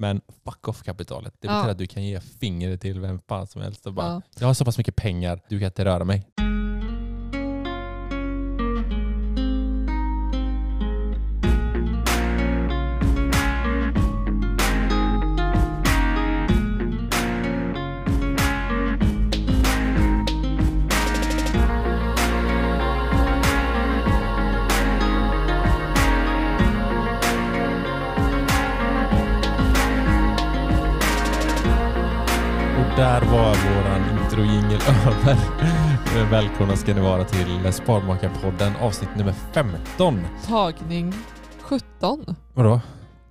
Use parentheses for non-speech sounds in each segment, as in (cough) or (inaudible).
Men fuck off-kapitalet. Det Ja. betyder att du kan ge fingret till vem fan som helst och bara, Ja. jag har så pass mycket pengar, du kan inte röra mig. (laughs) över. Välkomna ska ni vara till Sparmakarpodden avsnitt nummer 15. Tagning 17. Vadå?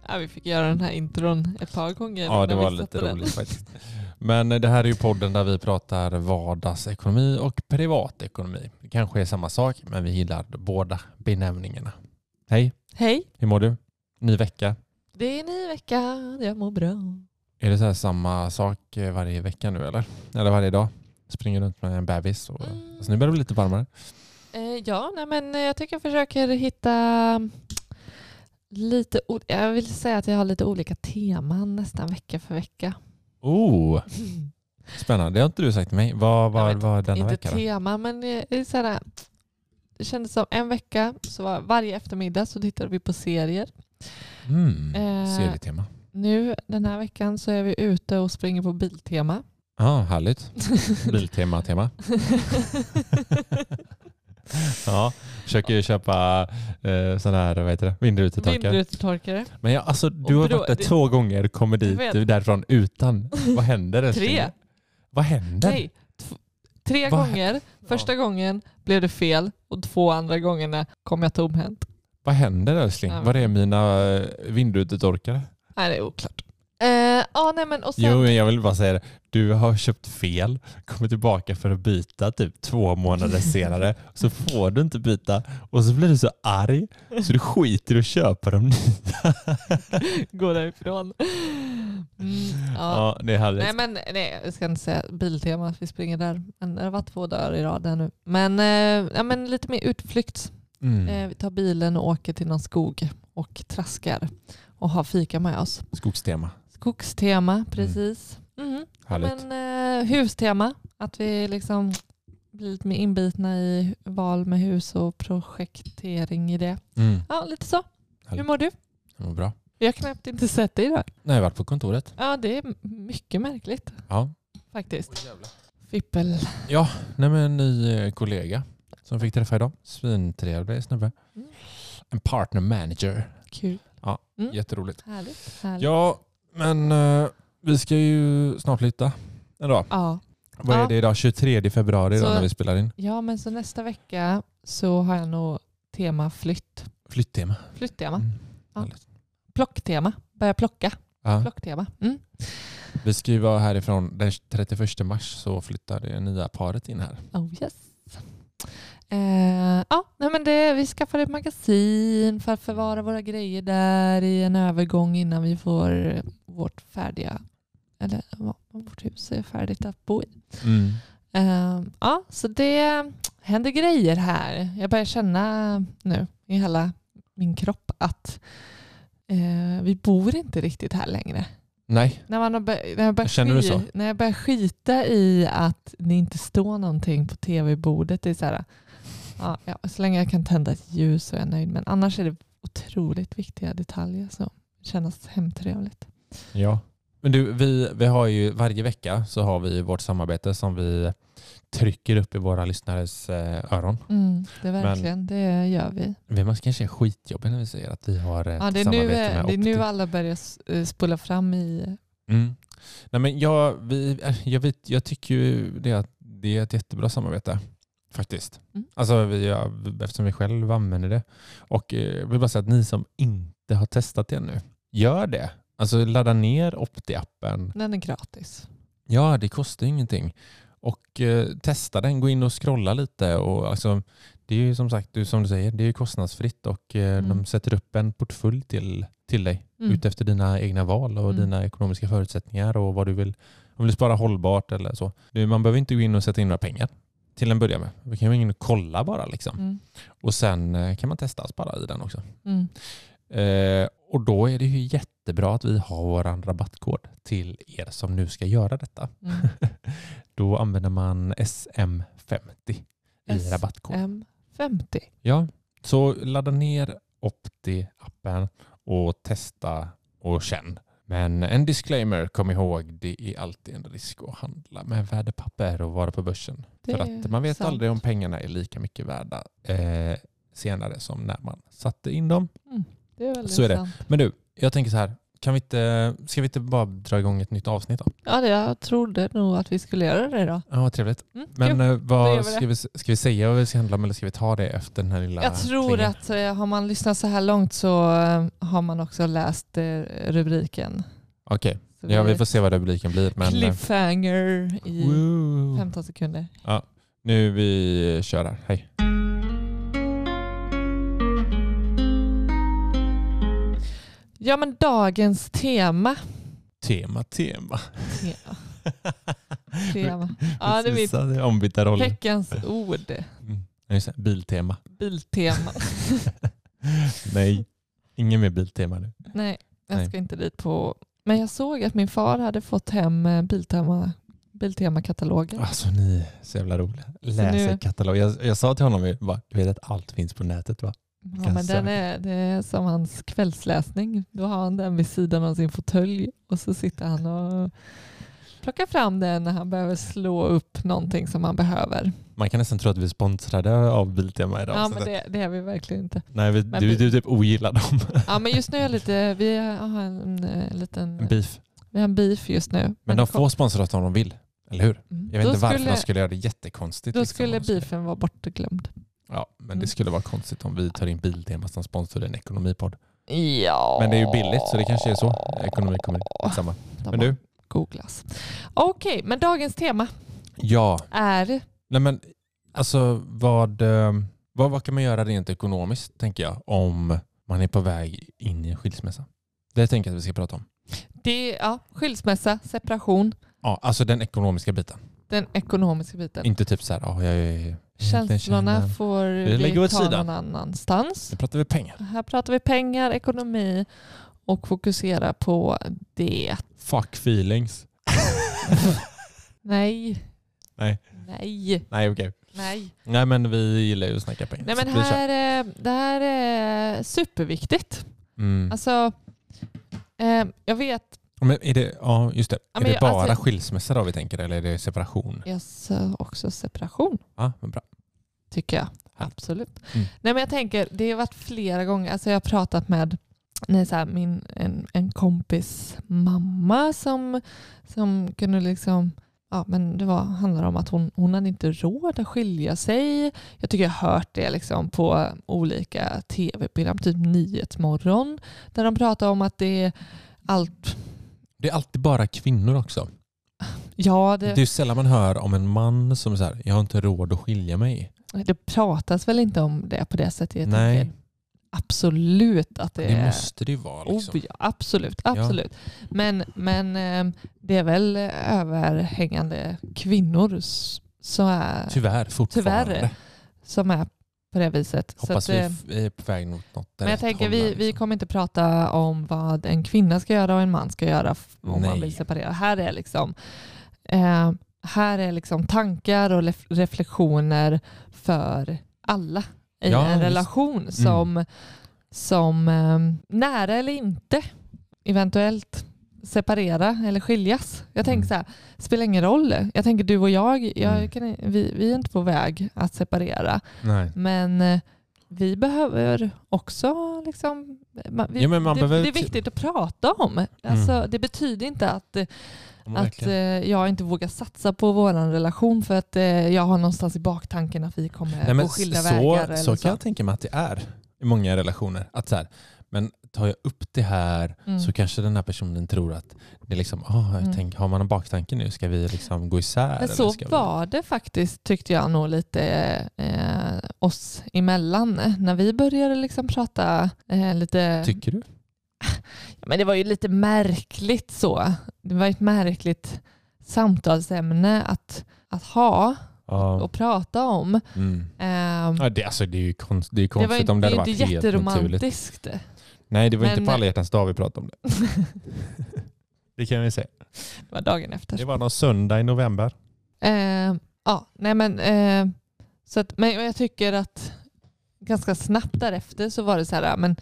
Ja, vi fick göra den här intron ett par gånger. Ja, det var lite den. roligt faktiskt. Men det här är ju podden där vi pratar vardagsekonomi och privatekonomi. Det kanske är samma sak, men vi gillar båda benämningarna. Hej, Hej, hur mår du? Ny vecka. det är ny vecka. Jag mår bra. Är det så samma sak eh, varje vecka nu eller? Eller varje dag? Springer runt med en bebis? Och... Mm. Alltså, nu börjar det bli lite varmare. Eh, ja, nej, men jag tycker jag försöker hitta lite... Jag vill säga att jag har lite olika teman nästan vecka för vecka. Oh, (laughs) spännande. Det har inte du sagt till mig. Vad var, var denna Inte vecka? Då? tema, men det är så här, det kändes som en vecka, så var varje eftermiddag så tittade vi på serier. Mm, Eh, serietema. Nu den här veckan så är vi ute och springer på Biltema. Ja, härligt. (laughs) Biltema-tema. (laughs) Ja, försöker ju köpa eh, sån här, vad heter det, vindrutetorkare. Vindrutetorkare. Men jag, alltså, du Och har varit där det- två gånger, kommer dit vet. därifrån utan. (laughs) Vad händer? Tre. Vad händer? Nej, tre Vad- gånger. Första gången blev det fel och två andra gångerna kom jag tomhänt. Vad händer älskling? Ja, Var är mina eh, vindrutetorkare? Nej, det är oklart. Eh, ja, nej, men och sen, Jo, men jag vill bara säga det. Du har köpt fel, kommer tillbaka för att byta typ två månader (laughs) senare. Så får du inte byta och så blir du så arg så du skiter i att köpa dem nya. (laughs) gå därifrån. Mm, ja. Ja, det är härligt. Nej men nej, jag ska inte säga Biltema vi springer där. Men det har varit två dagar i rad här nu. Men, eh, ja, men lite mer utflykt. Mm. Eh, vi tar bilen och åker till någon skog och traskar och har fika med oss. Skogstema. Skogstema, precis. Mm. Ja, Härligt. men, eh, hustema, att vi liksom blir lite mer inbitna i val med hus och projektering i det. Mm. Ja, lite så. Hur Härligt. mår du? Det var bra. Vi har knappt inte sett dig idag. Nej, jag har varit på kontoret. Ja, det är mycket märkligt Ja. faktiskt. Fippel. Nej, men en ny eh, kollega som fick träffa idag. Svintrevlig snubbe. Mm. En partner manager. Kul. Mm. Jätteroligt. Härligt. härligt. Ja, men eh, vi ska ju snart flytta en dag. Ja. Vad är Ja. det idag? 23 februari Så- när vi spelar in. ja, men så nästa vecka så har jag nog tema flytt. Flyttema. Flytttema. Mm. Ja. Härligt. Plocktema. Börja plocka. Ja. Plocktema. Mm. Vi ska ju vara härifrån den 31 mars så flyttar det nya paret in här. Oh yes. Eh, ja, nej men det, vi skaffade ett magasin för att förvara våra grejer där i en övergång innan vi får vårt färdiga, eller ja, vårt hus är färdigt att bo i. Mm. Eh, ja, så det händer grejer här. Jag börjar känna nu i hela min kropp att eh, vi bor inte riktigt här längre. Nej, När, man har när, jag börjar Känner du så? när jag börjar skita i att det inte står någonting på tv-bordet. Det är så, här, ja, ja, så länge jag kan tända ett ljus så är jag nöjd. Men annars är det otroligt viktiga detaljer. Så det känns hemtrevligt. Ja. Men du, vi, vi har ju varje vecka så har vi vårt samarbete som vi trycker upp i våra lyssnares eh, öron. Mm, det verkligen, det gör vi. Vi måste kanske är skitjobbiga när vi säger att vi har ett Ja, det är nu, samarbete eh, med det är Opti. nu alla börjar eh, spola fram i... Mm. Nej, men jag, vi, eh, jag, vet, jag tycker ju det att det är ett jättebra samarbete. Faktiskt. Mm. Alltså vi, ja, eftersom vi själva använder det. Och eh, jag vill bara säga att ni som inte har testat det ännu, gör det. Alltså ladda ner Opti-appen. Den är gratis. Ja, det kostar ingenting. Och eh, testa den, gå in och scrolla lite. Och, alltså, det är ju som sagt, du, som du säger, det är kostnadsfritt och eh, Mm. de sätter upp en portfölj till, till dig Mm. utefter dina egna val och Mm. dina ekonomiska förutsättningar och vad du vill. Om du vill spara hållbart eller så. Du, man behöver inte gå in och sätta in några pengar till en början med. Vi kan gå in och kolla bara liksom. Mm. Och sen eh, kan man testa att spara i den också. Mm. Eh, och då är det ju jättebra att vi har vår rabattkod till er som nu ska göra detta. Mm. (laughs) Då använder man SM50 i rabattkod. M50. Ja, så ladda ner Opti-appen och testa och känn. Men en disclaimer, kom ihåg, det är alltid en risk att handla med värdepapper och vara på börsen. Det För att man vet sant. aldrig om pengarna är lika mycket värda eh, senare som när man satte in dem. Det är Så är det. sant. Men du, jag tänker så här, kan vi inte, ska vi inte bara dra igång ett nytt avsnitt då? Ja, det, jag trodde nog att vi skulle göra det då. Ja, vad trevligt. Mm, Men kul. eh, vad, ska, vi, ska vi säga vad vi ska handla om eller ska vi ta det efter den här lilla jag tror klingan? att eh, har man lyssnat så här långt så eh, har man också läst rubriken. Okej, Så ja, vi får se vad rubriken blir. Men, Cliffhanger i Woo. 15 sekunder. Nu vi kör här. Hej. Ja men dagens tema. Tema, tema. Tema. (laughs) tema. Ja, det är mitt ombytta roller. veckans ord. Mm. Just det, Biltema. Biltema. (laughs) Nej, ingen mer biltema nu. Nej, jag Nej. ska inte dit på... Men jag såg att min far hade fått hem eh, Biltema, Biltema-katalogen. Alltså ni är så jävla roliga. Läser nu- katalog. Jag, jag sa till honom, bara, du vet att allt finns på nätet va? Ja, men den är, det är som hans kvällsläsning. Då har han den vid sidan av sin fåtölj och så sitter han och plockar fram den när han behöver slå upp någonting som han behöver. Man kan nästan tro att vi är sponsrade av Biltema idag. Ja, men det- det, är vi verkligen inte. Nej, vi, men du, du typ ogillar dem. Ja, men just nu är lite, vi har en, eh, liten En beef. vi har en beef just nu. Men de det kom- får sponsra oss om de vill. Eller hur? Mm. Jag vet då inte varför skulle, de skulle göra det jättekonstigt. Då liksom, skulle de beefen vara bortglömd. Ja, men Mm. det skulle vara konstigt om vi tar in Biltema som sponsor i en ekonomipodd. Ja. Men det är ju billigt så det kanske är så. Ekonomi kommer in. Samma. Men du? Googlas. Okej, men dagens tema Ja, är nej men alltså vad, eh, vad, vad kan man göra rent ekonomiskt tänker jag om man är på väg in i en skilsmässa? Det tänker jag att vi ska prata om. det, ja, skilsmässa, separation, Ja, alltså den ekonomiska biten. den ekonomiska biten. Inte typ så här, ja, jag är... Känslorna får Vi vi ta sidan. någon annanstans. Nu pratar vi pengar. Här pratar vi pengar, ekonomi och fokuserar på det. Fuck feelings. (laughs) Nej. Nej. Nej. Nej, okej. Nej. Nej, men vi gillar ju att snacka pengar. Nej men här, är- det här är superviktigt. Mm. Alltså, eh, jag vet, Men är det, ja, just det. Ja, är det jag- bara alltså- skilsmässa då vi tänker eller är det separation? jag sa också separation. Ja, men bra. tycker jag. Absolut. Mm. Nej, men jag tänker, det har varit flera gånger, alltså jag har pratat med nej, så här, min, en, en kompis mamma som, som kunde liksom Ja, men det var, handlar om att hon, hon hade inte råd att skilja sig. Jag tycker jag har hört det liksom på olika tv-program, typ Nyhetsmorgon, där de pratar om att det är allt... Det är alltid bara kvinnor också. Ja, Det är det, ju sällan man hör om en man som säger jag har inte råd att skilja mig. det pratas väl inte om det på det sättet. Nej. tänker absolut att det, Det är... måste det ju vara. Liksom. Oh, ja, absolut, absolut. Men, men eh, det är väl överhängande kvinnor s- så är, Tyvärr fortfarande. Tyvärr. som är på det viset. Så Hoppas att, vi eh, f- är på väg mot något men jag tänker vi, där, vi liksom. kommer inte prata om vad en kvinna ska göra och en man ska göra om man Nej. vill separera. Här är liksom eh, här är liksom tankar och ref- reflektioner för alla i Ja, en visst. Mm. relation som, som eh, nära eller inte eventuellt separera eller skiljas. Jag tänker Mm. så här, spelar ingen roll. Jag tänker du och jag, jag Mm. kan, vi, vi är inte på väg att separera. Nej. Men eh, vi behöver också liksom, vi, Ja, det, behöver det är viktigt att prata om. Alltså, Mm. Det betyder inte att, eh, att verkligen. eh, jag inte vågar satsa på vår relation för att jag har någonstans i baktanken att vi kommer Nej, gå skilda så, vägar. Så så. kan jag tänka mig att det är i många relationer. Att så här, men tar jag upp det här Mm. så kanske den här personen tror att det är liksom, ah, jag Mm. tänk, har man en baktanke nu? Ska vi liksom gå isär? Men eller så ska vi... var det faktiskt tyckte jag nog lite eh, oss emellan. När vi började liksom prata eh, lite... Tycker du? (laughs) Men det var ju lite märkligt så. Det var ett märkligt samtalsämne att, att ha Ja. och prata om. Mm. Ehm, Ja, det, alltså, det är ju konst, det är det var konstigt inte, om det det hade är inte varit helt naturligt. jätteromantiskt. Nej, det var Men- inte på alla hjärtans dag vi pratade om det. (laughs) det kan vi säga. Det var dagen efter. Det var någon söndag i november. Eh, ja, nej men, eh, så att, men jag tycker att ganska snabbt därefter så var det så här, men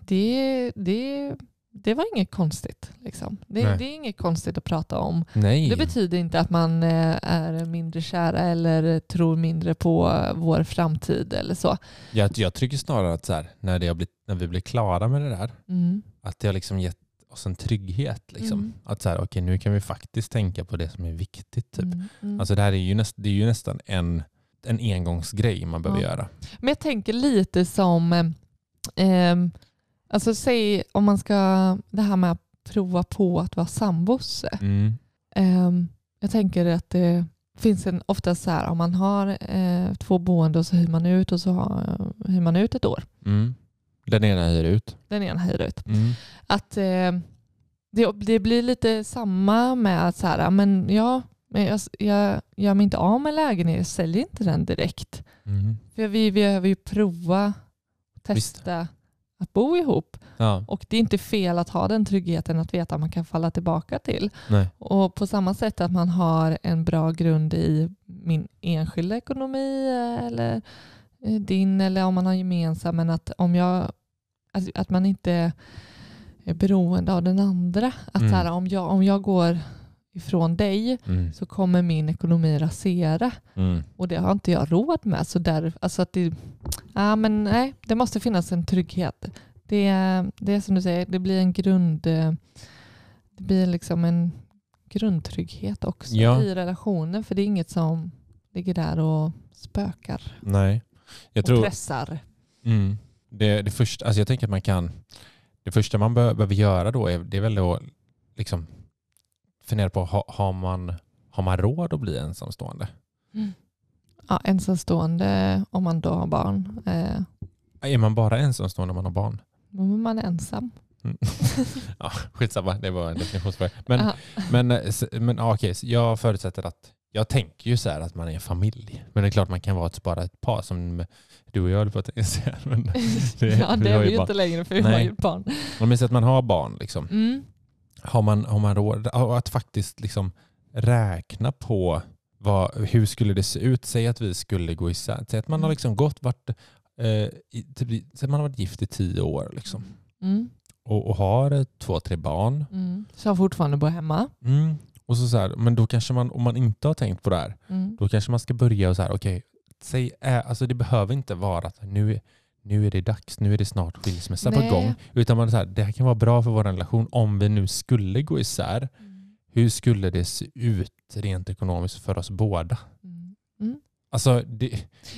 det, det, det var inget konstigt. Liksom. Det, det är inget konstigt att prata om. Nej. Det betyder inte att man eh, är mindre kära eller tror mindre på vår framtid eller så. Jag, jag tycker snarare att så här, när, det blivit, när vi blir klara med det där, Mm. att det har liksom gett oss en trygghet. Liksom. Mm. Att så här, okej, nu kan vi faktiskt tänka på det som är viktigt. Typ. Mm. Mm. Alltså det här är ju, näst, det är ju nästan en, en engångsgrej man behöver göra. Men jag tänker lite som, eh, ehm, alltså säg om man ska, det här med att prova på att vara sambos. Mm. Ehm, jag tänker att det finns en, ofta så här, om man har eh, två boende och så hyr man ut och så har, hyr man ut ett år. Mm. Den ena hyr ut. Den ena hyr ut. Mm. Att eh, det, det blir lite samma med att så här, men ja, men jag, jag gör mig inte av med lägenheten, jag säljer inte den direkt. Mm. För vi behöver ju prova, testa att bo ihop. Ja. Och det är inte fel att ha den tryggheten att veta att man kan falla tillbaka till. Nej. Och på samma sätt att man har en bra grund i min enskilda ekonomi eller eh, din eller om man har gemensam. Men att, om jag, att, att man inte är beroende av den andra. Att Mm. så här, om, jag, om jag går ifrån dig Mm. så kommer min ekonomi rasera. Mm. Och det har inte jag råd med. Så där, alltså att det, ja, men nej, det måste finnas en trygghet. Det, det är som du säger, det blir en grund... Det blir liksom en grundtrygghet också Ja. i relationen. För det är inget som ligger där och spökar Nej. Jag och tror, pressar. Mm. Det, det första, alltså jag tänker att man kan, det första man be- behöver göra då är, det är väl att liksom fundera på, ha, har, man, har man råd att bli ensamstående? Ja, ensamstående om man då har barn. Eh, Är man bara ensamstående om man har barn? är man ensam. Mm. (laughs) ja, skitsamma, det var en definitionsfråga. Men, men, eh, men ja, okej, så jag förutsätter att, jag tänker ju så här att man är en familj. Men det är klart man kan vara ett, bara ett par som du och jag håller på att (laughs) men det, ja, det har är ju vi ju inte längre för vi Nej. har ju barn. Säger att man har barn, liksom. Mm. Har man, har man råd att faktiskt liksom räkna på vad, hur skulle det se ut? Säg att vi skulle gå isär. Säg att man har Mm. liksom gått vart, eh, typ, man har varit gift i tio år liksom, Mm. och, och har eh, två, tre barn. Mm. Som fortfarande bor hemma. Mm. Och så så här, men då kanske man, om man inte har tänkt på det här, Mm. då kanske man ska börja och så här, okej, säg, eh, alltså det behöver inte vara att nu, nu är det dags, nu är det snart skilsmässa på Nej. gång. Utan man är så här, det här kan vara bra för vår relation om vi nu skulle gå isär. Hur skulle det se ut rent ekonomiskt för oss båda? Mm. Mm. Alltså det,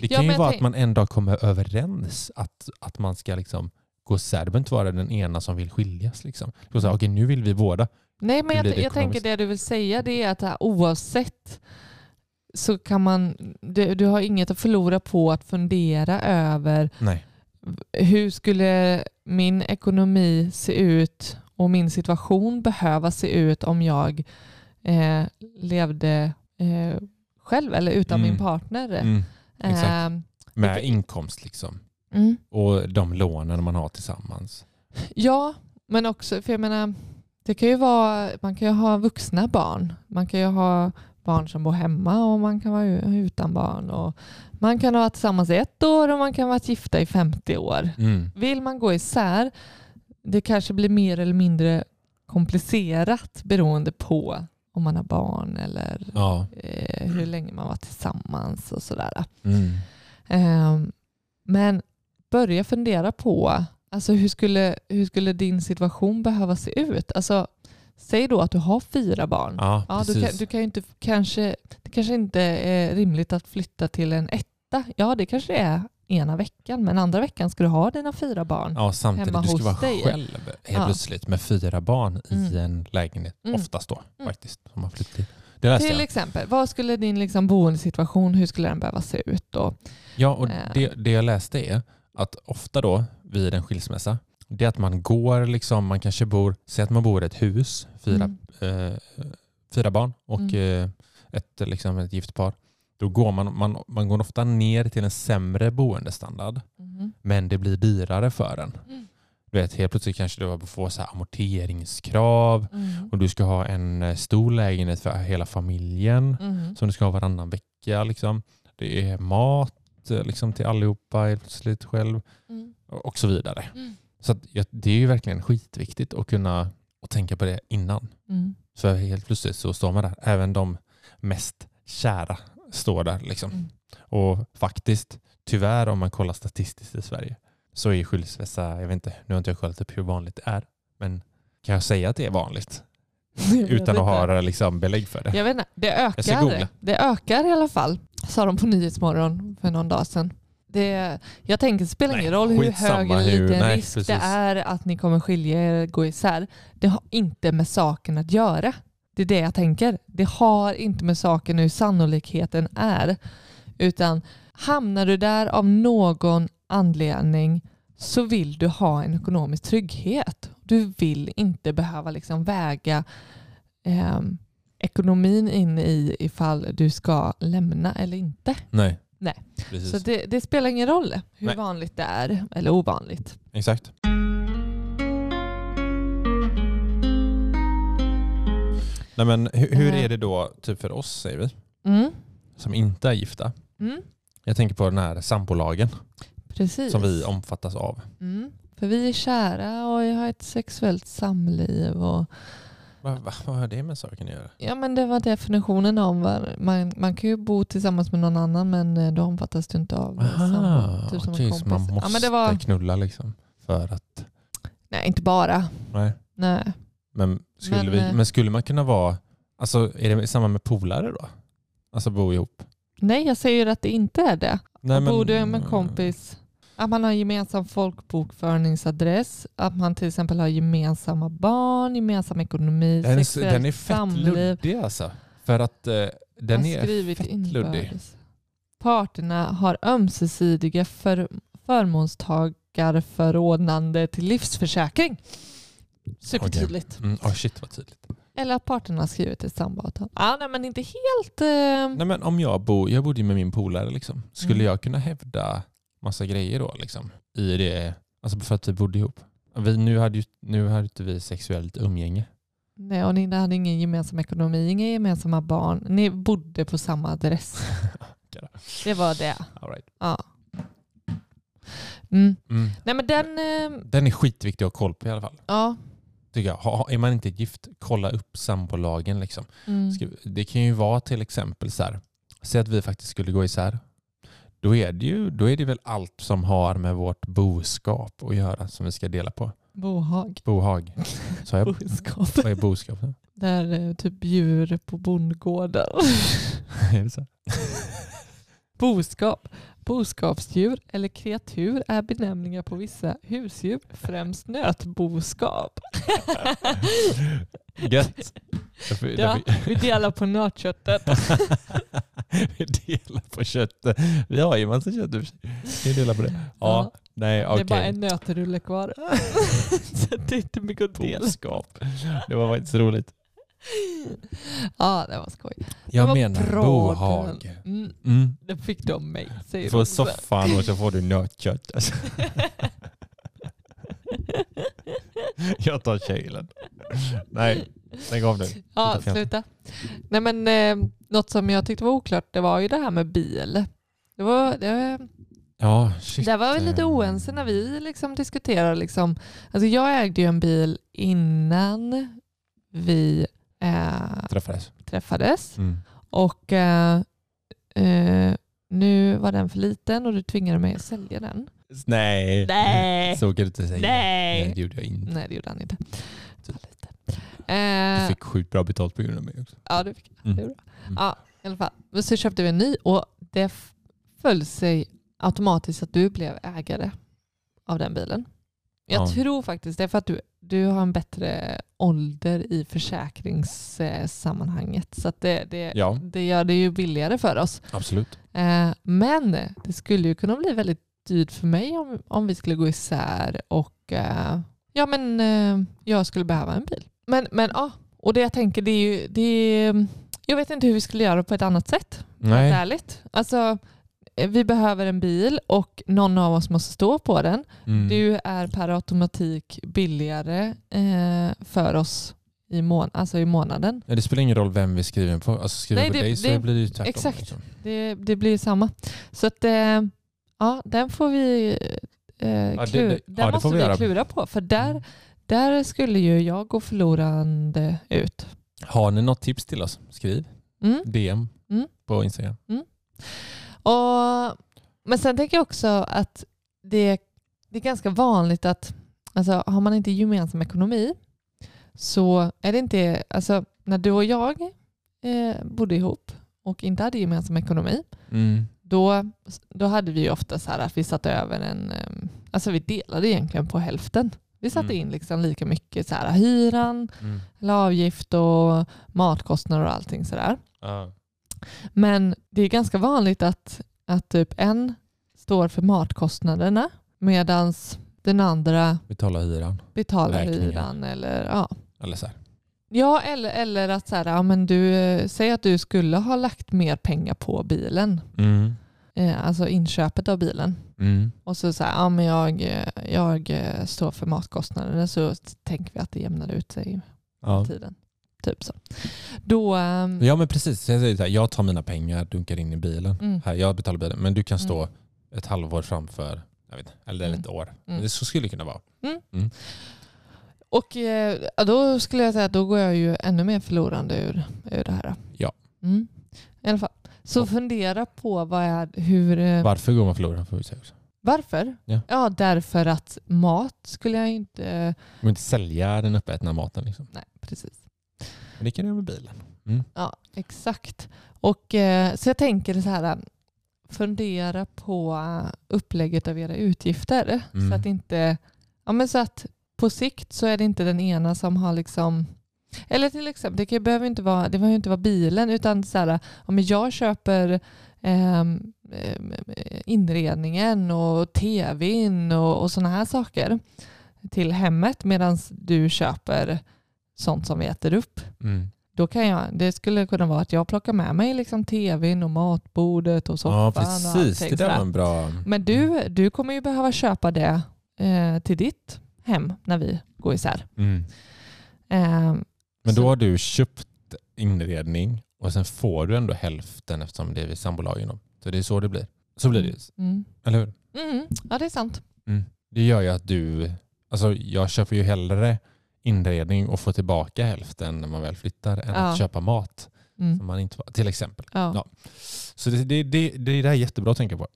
det Ja, kan ju vara att man en dag kommer överens att, att man ska liksom gå isär. Det behöver inte vara den ena som vill skiljas. Liksom. Säga, okej, nu vill vi båda. Nej, men jag, jag tänker det du vill säga det är att här, oavsett så kan man, du, du har inget att förlora på att fundera över Nej. Hur skulle min ekonomi se ut och min situation behöva se ut om jag eh, levde eh, själv eller utan Mm. min partner. Mm. Ehm, Med Vilket- inkomst liksom. mm. Och de lånen man har tillsammans. Ja, men också, för jag menar, det kan ju vara, man kan ju ha vuxna barn. Man kan ju ha barn som bor hemma och man kan vara utan barn. Och man kan ha varit tillsammans i ett år och man kan vara gifta i 50 år. Mm. Vill man gå isär, det kanske blir mer eller mindre komplicerat beroende på om man har barn eller Ja. eh, hur länge man var tillsammans och sådär. Mm. Ehm, men börja fundera på alltså hur, skulle, hur skulle din situation behöva se ut? Alltså, säg då att du har fyra barn. Ja, Ja, du kan, du kan ju inte, kanske, det kanske inte är rimligt att flytta till en etta. Ja, det kanske är ena veckan, men andra veckan ska du ha dina fyra barn. Ja, samtidigt. hemma Du ska hos vara dig. själv helt Ja. plötsligt med fyra barn i Mm. en lägenhet. Mm. Oftast då Mm. faktiskt. Som har flyttat dit. Det Till jag. exempel, vad skulle din liksom boendesituation, hur skulle den behöva se ut då? Ja, och Eh. det, det jag läste är att ofta då vid en skilsmässa, det är att man går, liksom, man kanske bor, säg att man bor i ett hus, fyra, Mm. eh, fyra barn och Mm. eh, ett, liksom, ett gift par. då går man, man, man går ofta ner till en sämre boendestandard, Mhm. men det blir dyrare för en. Mm. Du vet, helt plötsligt kanske du får så amorteringskrav Mm. och du ska ha en eh, stor lägenhet för hela familjen Mhm. som du ska ha varannan vecka. Liksom. Det är mat eh, liksom, till allihopa helt plötsligt själv Mm. och så vidare. Så att, det är ju verkligen skitviktigt att kunna och tänka på det innan. Mm. För helt plötsligt så står man där. Även de mest kära står där. Liksom. Mm. Och faktiskt, tyvärr om man kollar statistiskt i Sverige så är skilsmässa, jag vet inte, nu har inte jag kollat upp hur vanligt det är, men kan jag säga att det är vanligt? (laughs) Utan att ha liksom, belägg för det. Jag vet inte, det ökar. Det ökar i alla fall, sa de på Nyhetsmorgon för någon dag sedan. Det, jag tänker det spelar ingen roll hur hög eller hur- liten nej, risk precis. det är att ni kommer skilja er, gå isär. Det har inte med saken att göra. Det är det jag tänker. Det har inte med saken hur sannolikheten är. Utan hamnar du där av någon anledning så vill du ha en ekonomisk trygghet. Du vill inte behöva liksom väga ehm, ekonomin in i ifall du ska lämna eller inte. Nej. Nej. Precis. Så det, det spelar ingen roll hur Nej. vanligt det är eller ovanligt. Exakt. Nej, men hur, hur Eh. är det då typ för oss, säger vi, Mm. som inte är gifta? Mm. Jag tänker på den här sambolagen Precis. som vi omfattas av. Mm. För vi är kära och jag har ett sexuellt samliv. Och, Va, va, vad har det med saken att göra? ja, men det var definitionen om vad, man, man kan ju bo tillsammans med någon annan men eh, då omfattas du inte av. Aha, Typ som en okej, kompis. så man måste ja, men det var, knulla liksom för att... nej, inte bara. Nej. Nej. Men skulle, Men, vi, eh, men skulle man kunna vara... Alltså är det samma med polare då? Alltså bo ihop? nej, jag säger att det inte är det. Nej, och bor du med en kompis, att man har gemensam folkbokföringsadress, att man till exempel har gemensamma barn, gemensam ekonomi, Den är, sexuellt den är fett samliv. luddig alltså. För att eh, den är fett luddig. Parterna har ömsesidiga för, förmånstagarförordnande till livsförsäkring. Supertydligt. Mm, oh shit vad tydligt. Eller att parterna har skrivit ett samboavtal. Ja, nej, men inte helt... Eh, Nej, men om jag, bo, jag bodde med min polare, liksom. skulle Mm. jag kunna hävda massa grejer då? Liksom, I det, alltså för att vi bodde ihop. Vi, nu, hade ju, nu hade inte vi sexuellt umgänge. nej, och ni hade ingen gemensam ekonomi, inga gemensamma barn. Ni bodde på samma adress. (laughs) Det var det. All right. Ja. Mm. mm. Nej men den... Eh, Den är skitviktig att ha koll på i alla fall. ja. Tycker jag. Ha, är man inte gift, kolla upp sambolagen. Liksom. Mm. Det kan ju vara till exempel så här, säg att vi faktiskt skulle gå isär. Då är, det ju, då är det väl allt som har med vårt boskap att göra som vi ska dela på. Bohag. Bohag. (laughs) Så jag, Boskap. vad är boskap? Där eh, typ djur på bondgårdar. (laughs) är det så? Boskap. Boskapsdjur eller kreatur är benämningar på vissa husdjur, främst nötboskap. (laughs) Gött. Därför, Ja, vi delar på nötköttet. (laughs) vi delar på köttet. Vi har ju massa kött. Vi delar på det. Ja, nej Det är bara en nötrulle kvar. (laughs) Så det är inte mycket att dela. Boskap. Det var faktiskt roligt. Ja, det var skoj. Jag var menar bra, bohag. Mm, Mm. det fick de mig, säger Du får soffan och så får du nötkött. Alltså. (laughs) Jag tar kylen. Nej, lägg av nu. Ja, Sluta. Nej men eh, något som jag tyckte var oklart det var ju det här med bil. Det var, det, Ja, shit. där var vi lite eh. oense när vi liksom diskuterade. Liksom. Alltså jag ägde ju en bil innan vi eh, Träffades. träffades. Mm. Och eh, eh, nu var den för liten och du tvingade mig att sälja den. Nej. Nej. Så kan du inte säga. Nej. Nej, det gjorde jag inte. Nej det gjorde han inte. Lite. Du Eh, fick sjukt bra betalt på grund av mig också. Ja, det fick jag. Mm. Det jag. Mm. Ja, i alla fall. Men så köpte vi en ny och det föll sig automatiskt att du blev ägare av den bilen. Jag Ja. tror faktiskt det är för att du, du har en bättre ålder i försäkringssammanhanget. Så det, det, Ja, det gör det ju billigare för oss. absolut. Eh, Men det skulle ju kunna bli väldigt dyrt för mig om, om vi skulle gå isär och eh, ja, men, eh, jag skulle behöva en bil. Men, men ja, och det jag tänker det är ju, det är, jag vet inte hur vi skulle göra på ett annat sätt. Nej. Helt ärligt. Alltså, vi behöver en bil och någon av oss måste stå på den. Mm. Du är per automatik billigare eh, för oss i, mån alltså i månaden. Ja, det spelar ingen roll vem vi skriver på. Alltså skriver Nej, på det- dig så det- blir det ju tvärtom. exakt. Liksom. Det, det blir samma. Så att, eh, ja, den får vi, eh, det- klur, det- den ja, det måste vi vi klura på. För där, Mm. där skulle ju jag gå förlorande ut. Har ni något tips till oss? Skriv Mm. DM Mm. på Instagram. Och, men sen tänker jag också att det, det är ganska vanligt att alltså, har man inte gemensam ekonomi så är det inte, alltså när du och jag eh, bodde ihop och inte hade gemensam ekonomi, Mm. då, då hade vi ju ofta så här att vi satte över en, eh, alltså vi delade egentligen på hälften. Vi satte Mm. in liksom lika mycket så här, hyran, Mm. eller avgift och matkostnader och allting sådär. Ja. Men det är ganska vanligt att, att typ en står för matkostnaderna medan den andra Betala hyran. betalar Räkningar. hyran. Eller, ja. Eller så här. Ja, eller, eller att så här, ja, men du, eh, säg att du skulle ha lagt mer pengar på bilen, Mm. eh, alltså inköpet av bilen. Mm. Och så säger ja, men jag, eh, jag eh, står för matkostnaderna så tänker vi att det jämnar ut sig Ja. med tiden. Typ så. Då, ehm, ja men precis. Jag, säger så här, jag tar mina pengar, dunkar in i bilen. mm, Här, jag betalar bilen. Men du kan stå Mm. ett halvår framför, jag vet, eller Mm. ett år. Mm. Det så skulle det kunna vara. Och eh, ja, då skulle jag säga att då går jag ju ännu mer förlorande ur, ur det här. Ja. Mm. I alla fall. Så Ja. fundera på vad är, hur, eh, Varför går man förlorad får vi säga också. varför? Ja. därför att mat skulle jag inte... Man vill inte sälja den uppätna maten. Liksom. Nej, precis. Men det kan du göra med bilen. Mm. Ja, exakt. Och, eh, så jag tänker så här, fundera på upplägget av era utgifter. Mm. Så att inte, ja men så att på sikt så är det inte den ena som har liksom, eller till exempel, det kan, behöver inte vara, det behöver inte vara bilen utan så här, om jag köper ehm, ehm, inredningen och tvn och, och sådana här saker till hemmet medan du köper sånt som vi äter upp Mm. då kan jag, det skulle kunna vara att jag plockar med mig liksom tvn och matbordet och soffan Ja och precis, allting det där var en bra... Men du, du kommer ju behöva köpa det eh, till ditt hem när vi går isär. Mm. Eh, Men Så- då har du köpt inredning och sen får du ändå hälften eftersom det är vid sambolagen. då. Så det är så det blir. Så blir det, mm. eller hur? Mm, ja, det är sant. Det gör ju att du... Alltså jag köper ju hellre inredning och får tillbaka hälften när man väl flyttar än Ja. att köpa mat. Mm. Som man inte, till exempel. Ja. Ja. Så det, det, det, det är jättebra att tänka på.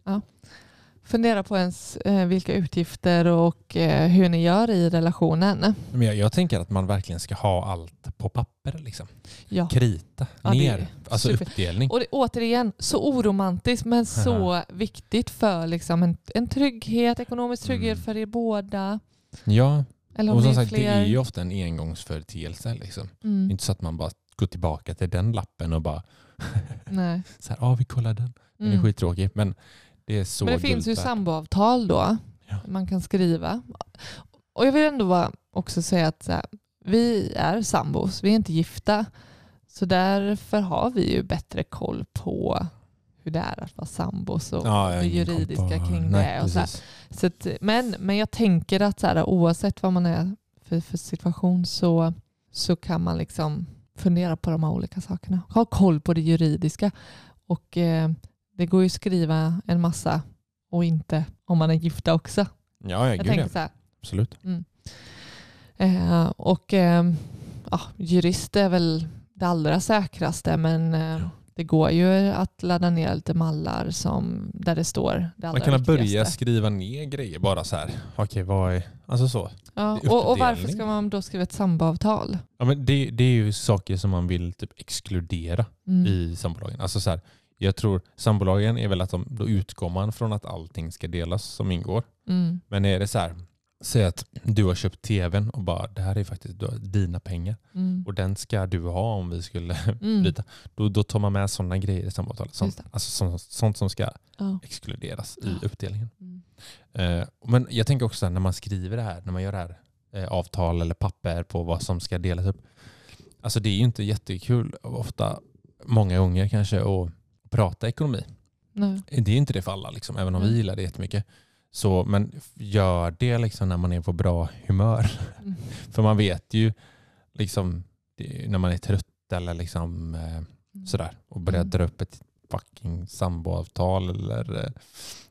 Fundera på ens eh, vilka utgifter och eh, hur ni gör i relationen. Men jag, jag tänker att man verkligen ska ha allt på papper. Liksom. Ja. Krita Ja, ner. Alltså super. uppdelning. Och det, återigen, så oromantiskt men så viktigt för liksom en, en trygghet, ekonomisk trygghet Mm. för er båda. Ja, Eller och som sagt fler. det är ju ofta en engångsföreteelse. Liksom. Det är mm. inte så att man bara går tillbaka till den lappen och bara (laughs) Nej. så här, ah, vi kollar den. Den är Mm. skittråkig. Men det är så Men det finns ju samboavtal då. Ja. Man kan skriva. Och jag vill ändå bara också säga att här, vi är sambos, vi är inte gifta. Så därför har vi ju bättre koll på hur det är att vara sambos och Ja, jag det juridiska på- kring Nej, det. Och så precis. Så att, men, men jag tänker att så här, oavsett vad man är för, för situation så, så kan man liksom fundera på de här olika sakerna. Ha koll på det juridiska. Och eh, det går ju att skriva en massa och inte om man är gifta också. Ja, ja, Jag gud, tänker så här. absolut. Eh, och eh, ja, jurist är väl det allra säkraste men eh, Ja. Det går ju att ladda ner lite mallar som, där det står det allra Man kan börja skriva ner grejer bara så här. Okej, vad är... Alltså så. Ja, och, och varför ska man då skriva ett samboavtal? Ja, men det, det är ju saker som man vill typ exkludera Mm. i sambolagen. Alltså så här, jag tror sambolagen är väl att de, då utgår man från att allting ska delas som ingår. Mm. Men är det så här, säg att du har köpt tvn och bara det här är faktiskt dina pengar Mm. och den ska du ha om vi skulle (laughs) Mm. byta. Då, då tar man med sådana grejer i samboavtalet. Sånt, alltså sånt, sånt som ska Ja. exkluderas i uppdelningen. Mm. Eh, men jag tänker också här, när man skriver det här, när man gör det här eh, avtal eller papper på vad som ska delas upp. Alltså det är ju inte jättekul ofta, många gånger kanske, att prata ekonomi. Nej. Det är inte det för alla, liksom, även om vi gillar det jättemycket. Så, men gör det liksom när man är på bra humör. Mm. (laughs) För man vet ju liksom, när man är trött eller liksom, eh, sådär och börjar Mm. dra upp ett fucking samboavtal eller eh,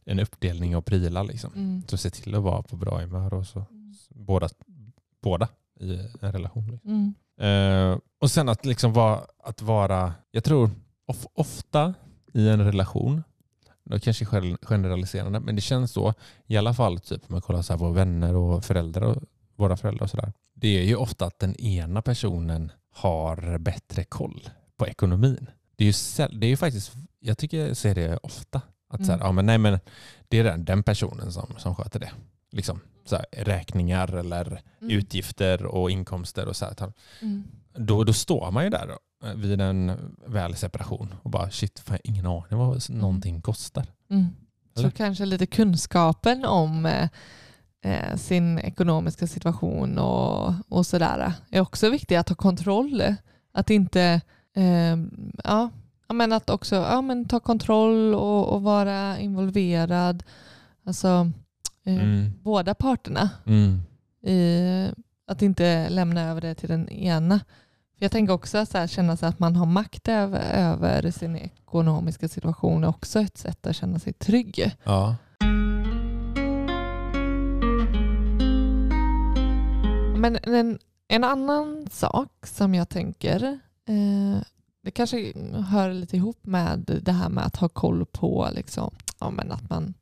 en uppdelning av prylar. Liksom. Mm. Så se till att vara på bra humör och så båda, båda i en relation. Liksom. Mm. Eh, och sen att liksom vara, att vara jag tror of, ofta i en relation, det kanske är gen- generaliserande, men det känns så, i alla fall typ om man kollar så här på vänner och föräldrar och våra föräldrar och sådär. Det är ju ofta att den ena personen har bättre koll på ekonomin. Det är ju, det är ju faktiskt, jag tycker jag ser det ofta. Att så här, Mm. ja, men nej, men det är den, den personen som, som sköter det. Liksom, så här, räkningar eller Mm. utgifter och inkomster och så här. Mm. Då, då står man ju där vid en väl separation och bara shit, fan, jag har ingen aning vad någonting kostar. Mm. Så kanske lite kunskapen om eh, eh, sin ekonomiska situation och, och sådär är också viktigt att ha kontroll. Att inte, eh, ja, ja, men att också ja, men ta kontroll och, och vara involverad. Alltså eh, Mm. båda parterna. Mm. I, att inte lämna över det till den ena. För jag tänker också så här, känna sig att man har makt över, över sin ekonomiska situation är också ett sätt att känna sig trygg. Ja. Men en, en annan sak som jag tänker, eh, det kanske hör lite ihop med det här med att ha koll på liksom, ja, men att man,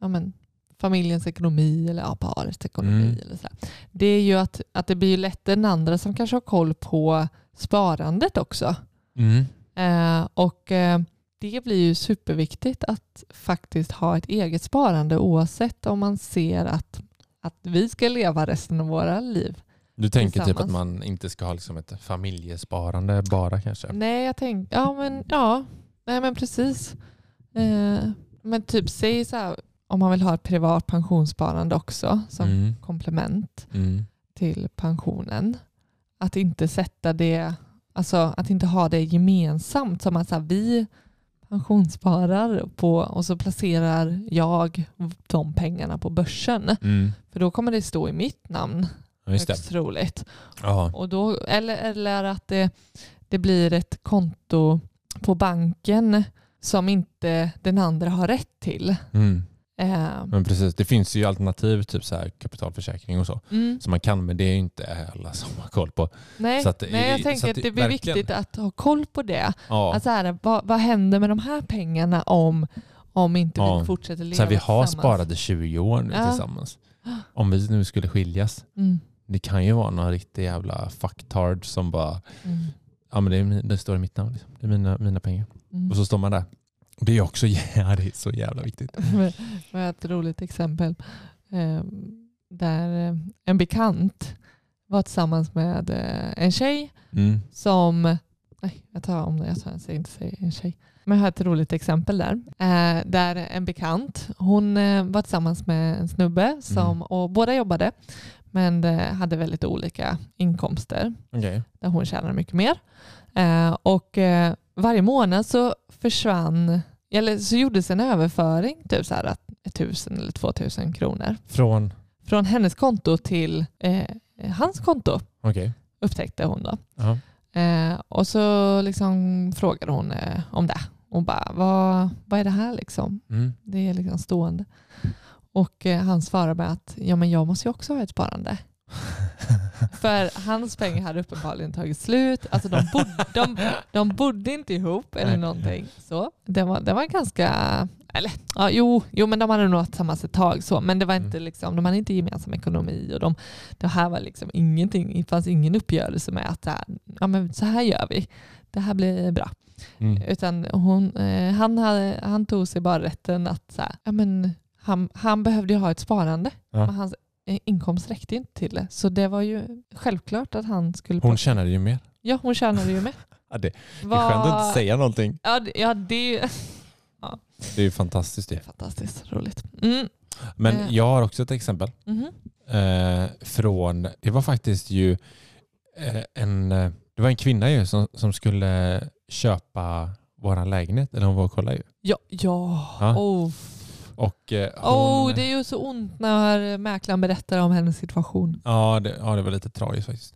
ja, men, familjens ekonomi eller ja, parets ekonomi. Mm. Eller så. Det är ju att, att det blir lätt den andra som kanske har koll på sparandet också. Mm. Eh, och eh, det blir ju superviktigt att faktiskt ha ett eget sparande oavsett om man ser att, att vi ska leva resten av våra liv. Du tänker typ att man inte ska ha liksom ett familjesparande bara kanske? Nej, jag tänkte, ja men ja, nej men precis. Eh, men typ säg så här, om man vill ha ett privat pensionssparande också som Mm. komplement Mm. till pensionen. Att inte sätta det, alltså att inte ha det gemensamt som att så här, vi pensionssparar på och så placerar jag de pengarna på börsen. Mm. För då kommer det stå i mitt namn just det. högst troligt. Ja. Och då, eller, eller att det, det blir ett konto på banken som inte den andra har rätt till. Mm. Eh, Men precis, det finns ju alternativ, typ så här kapitalförsäkring och så. mm, Som man kan, men det är ju inte alla som har koll på. nej, Så att- nej, jag så tänker att det det blir verkligen- viktigt att ha koll på det. Ja. Att så här, vad, vad händer med de här pengarna om, om inte Ja. vi fortsätter leva så här, vi har i 20 år nu Ja. tillsammans. Om vi nu skulle skiljas, Mm, det kan ju vara någon riktig jävla fucktard som bara, mm, ja men det, är, det står i mitt namn, liksom. det är mina, mina pengar. mm. Och så står man där. Det är också (laughs) ja, det är så jävla viktigt. (laughs) Jag har ett roligt exempel. Eh, där eh, en bekant var tillsammans med eh, en tjej Mm. som, nej jag tar om det, jag tar, jag säger inte en tjej. Men jag har ett roligt exempel där. Eh, där en bekant, hon var tillsammans med en snubbe som, Mm. och båda jobbade men hade väldigt olika inkomster. Okej. där hon tjänade mycket mer. Och varje månad så försvann, eller så gjordes en överföring, typ så här att 1000 eller 2000 kronor Från, från hennes konto till eh, hans konto okej. upptäckte hon då. Ja. Eh, och så liksom frågade hon eh, om det. Hon bara, vad, vad är det här liksom? Mm. Det är liksom stående. Och eh, han svarade med att ja, men jag måste ju också ha ett sparande. (laughs) För hans pengar hade uppenbarligen tagit slut. Alltså de, bodde, de, de bodde inte ihop eller någonting. Så det var, det var ganska... Eller, ja, jo, jo, men de hade nog varit tillsammans ett tag. Så, men det var inte, Mm. liksom, de hade inte gemensam ekonomi. Och de, det här var liksom ingenting. Det fanns ingen uppgörelse med att här, ja, men så här gör vi. Det här blir bra. Mm. Utan hon, eh, han, hade, han tog sig bara rätten att så här, ja, men han, han behövde ju ha ett sparande. Ja. Men hans inkomst räckte inte till det. Så det var ju självklart att han skulle... Hon tjänade ju mer. Ja, hon tjänade ju med. (laughs) Ja, det, det är skönt att inte säga någonting. Ja, det, ja, det är ju (laughs) Det är ju fantastiskt det fantastiskt roligt. Mm. Men Eh. jag har också ett exempel. Mhm. eh, från, det var faktiskt ju eh, en, eh, det var en kvinna ju som, som skulle köpa vår lägenhet, eller hon var och kollade ju. Ja, ja. Ja. Oh. Och eh, hon, Oh, det är ju så ont när mäklaren berättar om hennes situation. ja, det, ja, det var lite tragiskt faktiskt.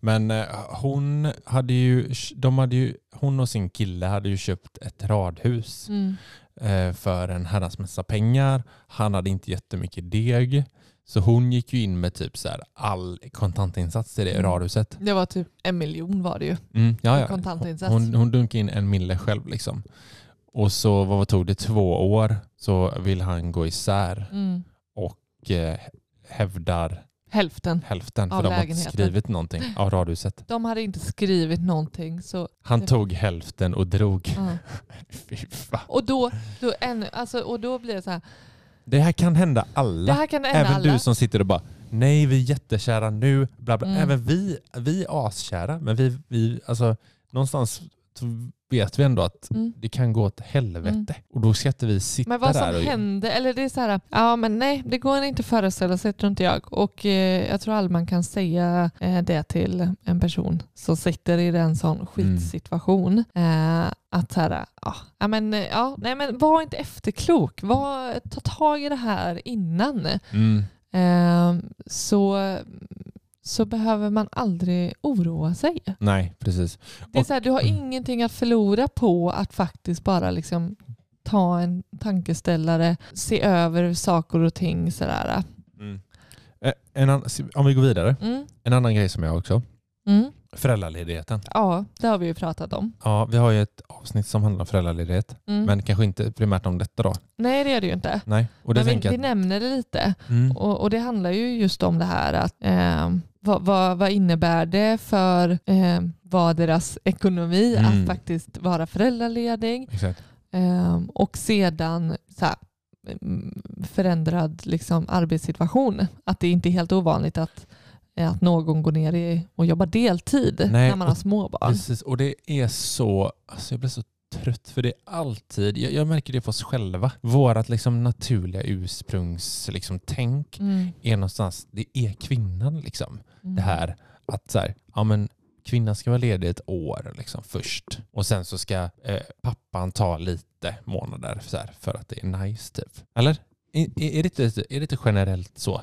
Men eh, hon hade ju, de hade ju, hon och sin kille hade ju köpt ett radhus Mm. eh, för en herrans massa pengar. Han hade inte jättemycket deg. Så hon gick ju in med typ så här all kontantinsats i det Mm. radhuset. Det var typ en miljon var det ju. Mm, ja, ja. Kontantinsats. Hon, hon dunkade in en mille själv liksom. Och så vad tog det? Två år så vill han gå isär Mm. och eh, hävdar Hälften. hälften för de har inte skrivit någonting av radhuset. De hade inte skrivit någonting. Så, Han Det- tog hälften och drog. (laughs) fan. och, då, då, en, alltså, och då blir det så här. Det här kan hända Det alla. här kan hända Även alla. du som sitter och bara nej vi är jättekära nu. Bla bla. Mm. Även vi, vi är askära men vi, vi alltså, någonstans vet vi ändå att Mm. det kan gå åt helvete. Och då ska inte vi sitta Men vad som där och... hände, eller det är så här, ja men nej det går inte att föreställa sig tror inte jag. Och eh, jag tror aldrig man kan säga eh, det till en person som sitter i en sån skitsituation. Eh, att så här, ja, ja, men, eh, ja, nej men var inte efterklok, var, ta tag i det här innan. Mm. Eh, så, så behöver man aldrig oroa sig. Nej, precis. Det är så här, du har mm. ingenting att förlora på att faktiskt bara liksom ta en tankeställare, se över saker och ting. Sådär. Eh, En om vi går vidare. Mm. En annan grej som jag också. Mm. Föräldraledigheten. Ja, det har vi ju pratat om. Ja, vi har ju ett avsnitt som handlar om föräldraledighet. Mm. Men kanske inte primärt om detta då. Nej, det är det ju inte. Nej. Och det Men vi, vi nämner det lite. Mm. Och, och det handlar ju just om det här att eh, vad, vad, vad innebär det för eh, vad deras ekonomi Mm. att faktiskt vara föräldraledig Exakt. eh, och sedan så här, mm, förändrad liksom, arbetssituation. Att det inte är helt ovanligt att, att någon går ner i och jobbar deltid Nej, när man har småbarn. Precis. Och det är så... Alltså jag blir så trött för det är alltid... Jag, jag märker det på oss själva. Vårat liksom naturliga ursprungs liksom, tänk Mm. är någonstans... Det är kvinnan liksom. Mm. det här att så här, ja, men kvinnan ska vara ledig ett år liksom, först och sen så ska eh, pappan ta lite månader så här, för att det är nice typ. Eller? Är, är, är, det inte, är det inte generellt så?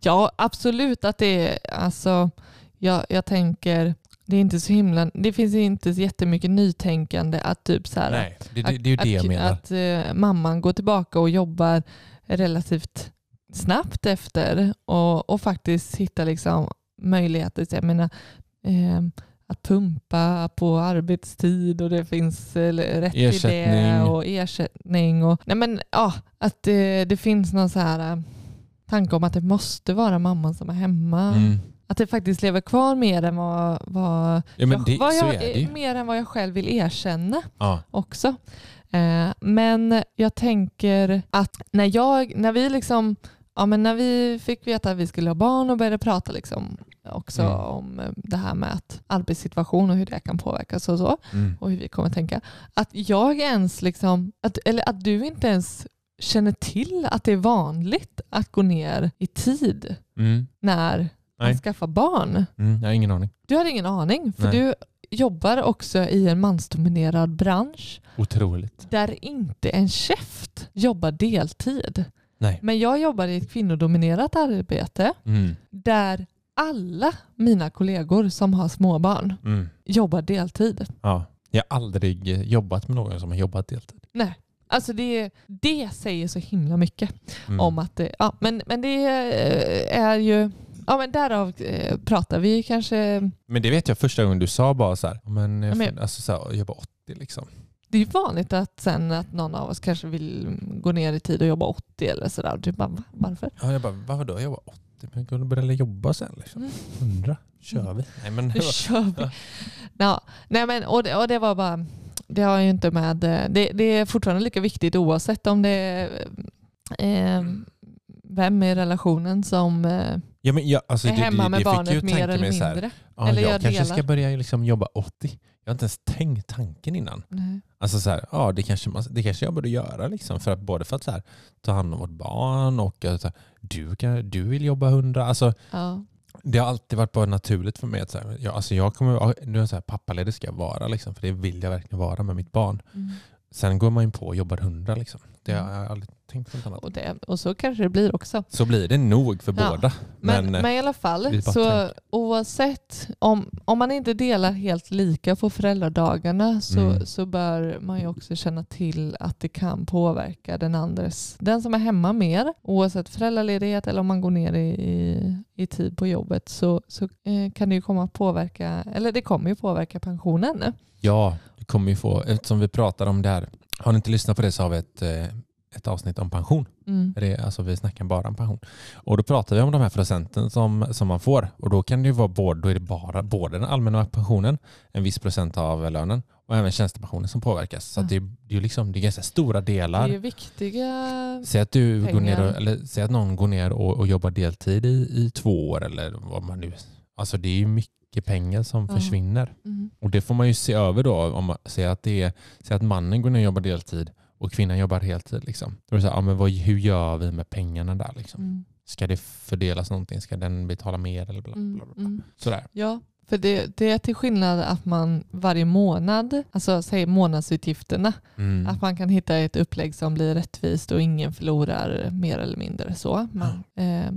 Ja, absolut att det är, alltså, jag, jag tänker, det är inte så himla, det finns inte så jättemycket nytänkande att typ så här, Nej, det, det, det är ju att, det jag menar. Att eh, mamman går tillbaka och jobbar relativt snabbt efter och, och faktiskt hittar liksom möjligheter. Jag menar, eh, att pumpa på arbetstid och det finns eh, rätt i det Ersättning. och ersättning. Och, nej men, ja, att det, det finns någon så här eh, tanke om att det måste vara mamman som är hemma. Mm. Att det faktiskt lever kvar mer än vad, vad, Ja, jag, det, vad jag, mer än vad jag själv vill erkänna Ja. också. Eh, men jag tänker att när, jag, när, vi liksom, ja, men när vi fick veta att vi skulle ha barn och började prata liksom också Mm. om eh, det här med att arbetssituation och hur det kan påverkas och så Mm. och hur vi kommer att tänka. Att jag ens liksom, att, eller att du inte ens känner till att det är vanligt att gå ner i tid Mm. när man Nej. skaffar barn. Mm. Jag har ingen aning. Du hade ingen aning för Nej. du jobbar också i en mansdominerad bransch Otroligt. där inte en käft jobbar deltid. Nej. Men jag jobbar i ett kvinnodominerat arbete Mm. där alla mina kollegor som har småbarn Mm. jobbar deltid. Ja. Jag har aldrig jobbat med någon som har jobbat deltid. Nej. Alltså det, det säger så himla mycket Mm. om att det, ja, men, men det eh, är ju, ja men därav eh, pratar vi kanske, Men det vet jag första gången du sa bara så här, men, jag Ja, men- alltså så här, jag var 80 liksom. det är ju vanligt att sen att någon av oss kanske vill gå ner i tid och jobba 80 eller sådär. Du bara, va? varför? Ja, jag bara, varför då? Jag var 80, men jag börja jobba sen. Liksom. Mm. 100, kör vi. Nej, men, Nu kör vi. Ja, nej men, och, det, och det var bara, det har ju inte med, det, det är fortfarande lika viktigt oavsett om det är eh, vem i relationen som eh, ja, men jag, alltså, är det, hemma det, med barnet mer eller så här, mindre. ja, Eller jag jag kanske delar. ska börja liksom jobba 80. Jag har inte ens tänkt tanken innan. Nej. Alltså så här, ja, det, kanske, det kanske jag borde göra. Liksom, för att, både för att så här, ta hand om vårt barn och så här, du, kan, du vill jobba 100. Alltså, Ja. Det har alltid varit bara naturligt för mig att så här, jag, alltså jag kommer, nu är så här, pappaledig ska jag vara, liksom, för det vill jag verkligen vara med mitt barn. Mm. Sen går man in på och jobbar hundra. Liksom. Det har Mm. jag aldrig tänkt på något annat. Och, det, och så kanske det blir också. Så blir det nog för Ja. båda. Men, Men, men, eh, i alla fall, så tänker. oavsett om, om man inte delar helt lika på föräldradagarna så, Mm. så bör man ju också känna till att det kan påverka den andres, den som är hemma mer, oavsett föräldraledighet eller om man går ner i, i, i tid på jobbet så, så eh, kan det ju komma att påverka, eller det kommer ju påverka pensionen. Ja, du kommer ju få, eftersom vi pratar om det här. Har ni inte lyssnat på det så har vi ett, eh, ett avsnitt om pension. Mm. Det är, alltså vi snackar bara om pension. Och då pratar vi om de här procenten som, som man får. Och då kan det ju vara både, då är det bara både den allmänna pensionen, en viss procent av lönen och även tjänstepensionen som påverkas. Så att det, det är liksom, det är ganska stora Det delar. är ju viktiga... Säg att, du går ner pengar. och, eller säg att någon går ner och, och jobbar deltid i, i två år eller vad man nu... Alltså det är ju mycket pengar som Ja. försvinner. Mm. Och det får man ju se över då. Om man säger att, det är, säger att mannen går ner och jobbar deltid och kvinnan jobbar heltid. Liksom. Då är det så här, ja, men vad, hur gör vi med pengarna där? Liksom? Mm. Ska det fördelas någonting? Ska den betala mer? Eller bla, bla, Mm. bla, bla. Mm. Sådär. Ja, för det, det är till skillnad att man varje månad, alltså säg månadsutgifterna, Mm. att man kan hitta ett upplägg som blir rättvist och ingen förlorar mer eller mindre så. Man, eh,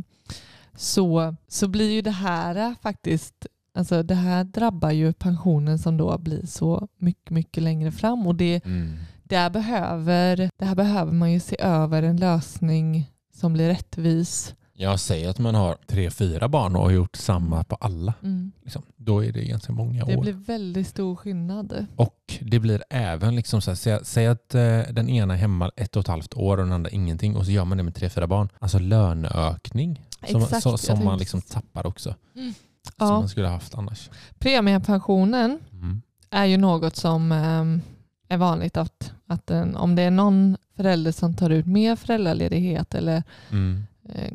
så, så blir ju det här faktiskt, alltså det här drabbar ju pensionen som då blir så mycket, mycket längre fram och det, Mm. Där behöver, där behöver man ju se över en lösning som blir rättvis. Jag säger att man har tre, fyra barn och har gjort samma på alla. Mm. Liksom. Då är det ganska många Det år. blir väldigt stor skillnad. Och det blir även, liksom så här, säg, säg att eh, den ena är hemma ett och ett halvt år och den andra ingenting och så gör man det med tre, fyra barn. Alltså löneökning som, Exakt, så, som man liksom tappar också. Som Ja. man skulle ha haft annars. Premiepensionen Mm. är ju något som ehm, är vanligt att, att en, om det är någon förälder som tar ut mer föräldraledighet eller Mm. eh,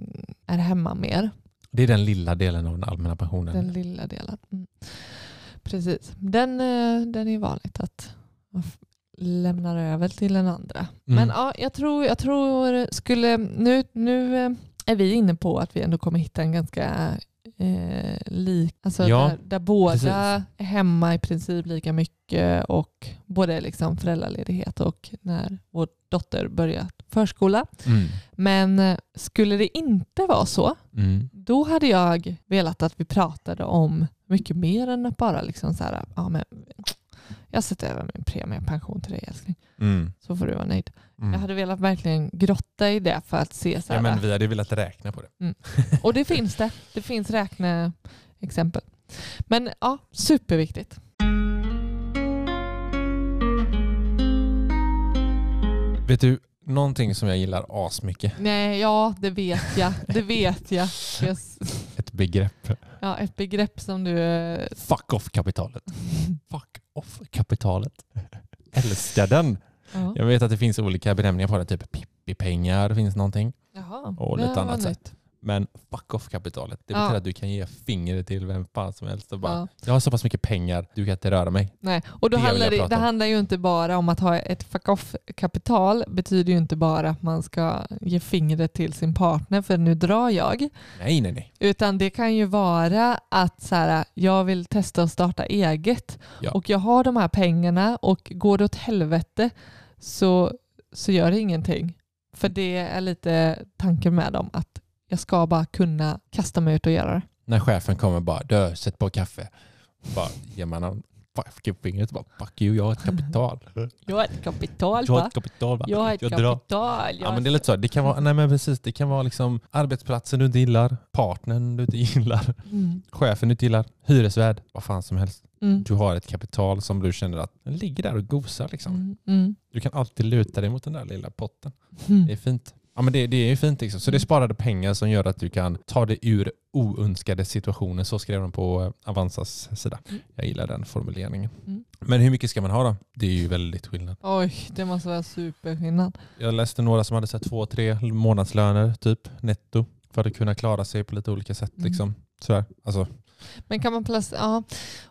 är hemma mer, Det är den lilla delen av den allmänna pensionen. den lilla delen. Mm. Precis, den, eh, den är vanligt att man lämnar över till den andra. Mm. Men ja, jag tror, jag tror skulle, nu, nu eh, är vi inne på att vi ändå kommer hitta en ganska eh, lik, alltså Ja, där, där båda precis. är hemma i princip lika mycket och både liksom föräldraledighet och när vår dotter börjar förskola. Mm. Men eh, skulle det inte vara så, Mm. då hade jag velat att vi pratade om mycket mer än att bara liksom så här, ja, men jag sätter över min premiepension till dig älskling, Mm. så får du vara nöjd. Mm. Jag hade velat verkligen grotta i det för att se så här, Ja, men vi hade velat räkna på det. och det finns det. Det finns räkneexempel. Men ja, superviktigt. Vet du, någonting som jag gillar asmycket, Nej, ja, det vet jag. Det vet jag. Jag s- ett begrepp. Ja, ett begrepp som du... eh, Fuck off-kapitalet. Fuck off-kapitalet. Älskar den. Ja. Jag vet att det finns olika benämningar på det, typ pippi-pengar finns någonting. Jaha, Och lite annat nytt. Men fuck off-kapitalet, det Ja. betyder att du kan ge fingret till vem fan som helst och bara Ja. jag har så pass mycket pengar, du kan inte röra mig. Nej. Och då Det handlar det, det handlar ju inte bara om att ha ett fuck off-kapital. betyder ju inte bara att man ska ge fingret till sin partner, för nu drar jag. Nej, nej, nej. Utan det kan ju vara att så här, jag vill testa att starta eget Ja. och jag har de här pengarna och går det åt helvete så, så gör det ingenting. För det är lite tanken med dem att jag ska bara kunna kasta mig ut och göra det. När chefen kommer bara, du, sätt på kaffe. Bara ger man honom fuck fingret och bara, fuck you, jag har ett kapital. (laughs) Jag har ett kapital Jag har ett kapital. va? Jag har ett drar. kapital. Ja Jag men det är lite så. Det kan vara, nej men precis, det kan vara liksom arbetsplatsen du inte gillar, partnern du inte gillar, Mm. chefen du inte gillar, hyresvärd, vad fan som helst. Mm. Du har ett kapital som du känner att den ligger där och gosar liksom. Mm. Mm. Du kan alltid luta dig mot den där lilla potten. Mm. Det är fint. Ja men det, det är ju fint liksom. Så det är sparade pengar som gör att du kan ta dig ur oönskade situationer. Så skrev de på eh, Avanzas sida. Jag gillar den formuleringen. Mm. Men hur mycket ska man ha då? Det är ju väldigt skillnad. Oj, det måste vara superskillnad. Jag läste några som hade så här två, tre månadslöner typ netto för att kunna klara sig på lite olika sätt. Mm. Liksom. Sådär. Alltså, Men kan man placera... Ja.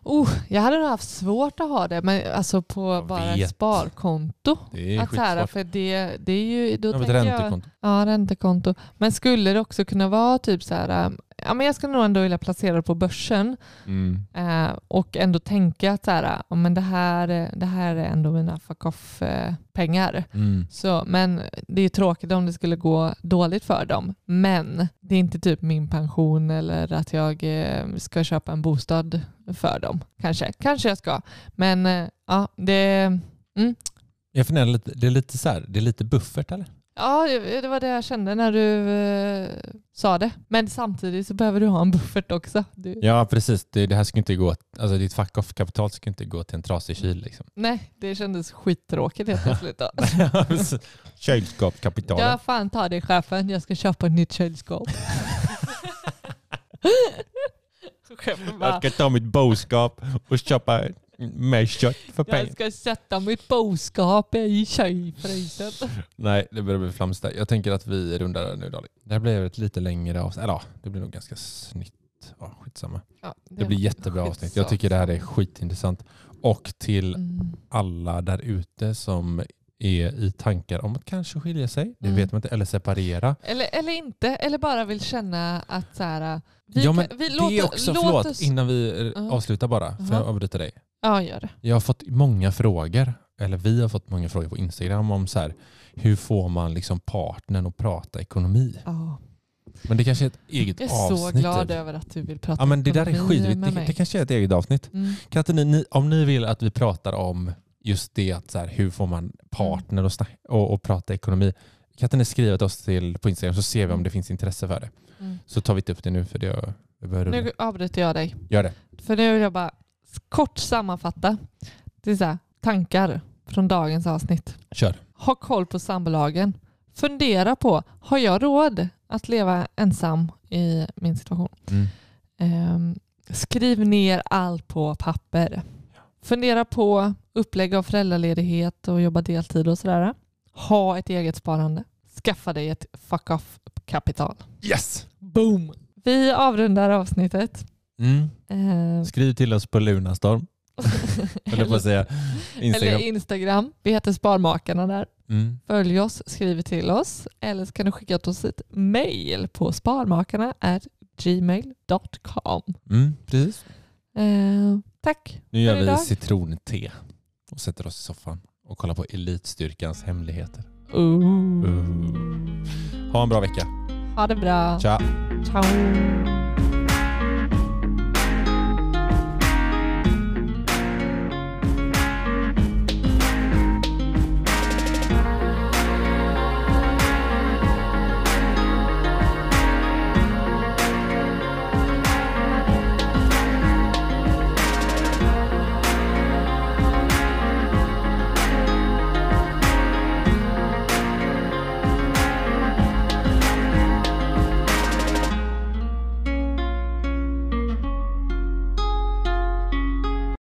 Oh, jag hade nog haft svårt att ha det men alltså på Jag bara ett vet. sparkonto. det är Att här, för det, det är ju... Då Jag vet, tänker jag, räntekonto. ja, räntekonto. Men skulle det också kunna vara typ så här, ja, men jag skulle nog ändå vilja placera det på börsen Mm. eh, och ändå tänka att så här, ja, men det, här, det här är ändå mina fuck off-pengar. Mm. Så, men det är tråkigt om det skulle gå dåligt för dem. Men det är inte typ min pension eller att jag eh, ska köpa en bostad för dem. Kanske, kanske jag ska. Men eh, ja, det, Jag funderar lite, det är lite så här, det är lite buffert eller? Ja, det var det jag kände när du eh, sa det. Men samtidigt så behöver du ha en buffert också. Du, Ja precis, det, det här ska inte gå, alltså ditt fuck off-kapital ska inte gå till en trasig kyl liksom. Nej, det kändes skittråkigt helt plötsligt. (laughs) Kylskåpskapital. Ja, fan ta det chefen. Jag ska köpa ett nytt kylskåp. (laughs) Jag ska ta mitt boskap och köpa mer kött för jag pengar. ska sätta mitt boskap i kylfrysen. Nej, det börjar bli flamsigt. Jag tänker att vi rundar där nu Dali. Det här blev ett lite längre avsnitt. Eller ja, det blir nog ganska snitt. Ja, skitsamma. Ja, Det blir jättebra avsnitt. Jag tycker det här är skitintressant. Och till Mm. alla där ute som är i tankar om att kanske skilja sig, det Mm. vet man inte, eller separera. Eller, eller inte, eller bara vill känna att så här, vi, ja, men kan, vi det låter, också, låt förlåt, oss... innan vi Ja. avslutar bara, för Jaha. jag avbryter dig. Ja, gör det. Jag har fått många frågor, eller vi har fått många frågor på Instagram om så här, hur får man liksom partnern att prata ekonomi? Ja. Men det kanske är ett eget Jag är så avsnitt. glad typ. över att du vill prata Ja men det där är skitviktigt. Det, det kanske är ett eget avsnitt. Mm. Ni, ni, om ni vill att vi pratar om just det, att så här, hur får man partner och, snack, och, och prata ekonomi. Ni skriva till oss till, på Instagram så ser vi om det finns intresse för det. Mm. Så tar vi inte upp det nu för det behöver. Nu avbryter jag dig. Gör det. För nu vill jag bara kort sammanfatta. Det är så här, tankar från dagens avsnitt. Kör. Ha koll på sambolagen. Fundera på, har jag råd att leva ensam i min situation? Mm. Ehm, skriv ner allt på papper. Fundera på upplägg av föräldraledighet och jobba deltid och sådär. Ha ett eget sparande. Skaffa dig ett fuck off-kapital. Yes! Boom! Vi avrundar avsnittet. Mm. Ehm, Skriv till oss på Lunarstorm. Eller (laughs) på att säga Instagram. Eller Instagram. Vi heter Sparmakarna där. Mm. Följ oss, skriv till oss eller så kan du skicka till oss ett mail på sparmakarna@gmail.com. Mm, precis. Eh, tack. Nu gör vi idag. citronte och sätter oss i soffan och kollar på Elitstyrkans hemligheter. Ooh. Ha en bra vecka. Ha det bra. Ciao! Ciao.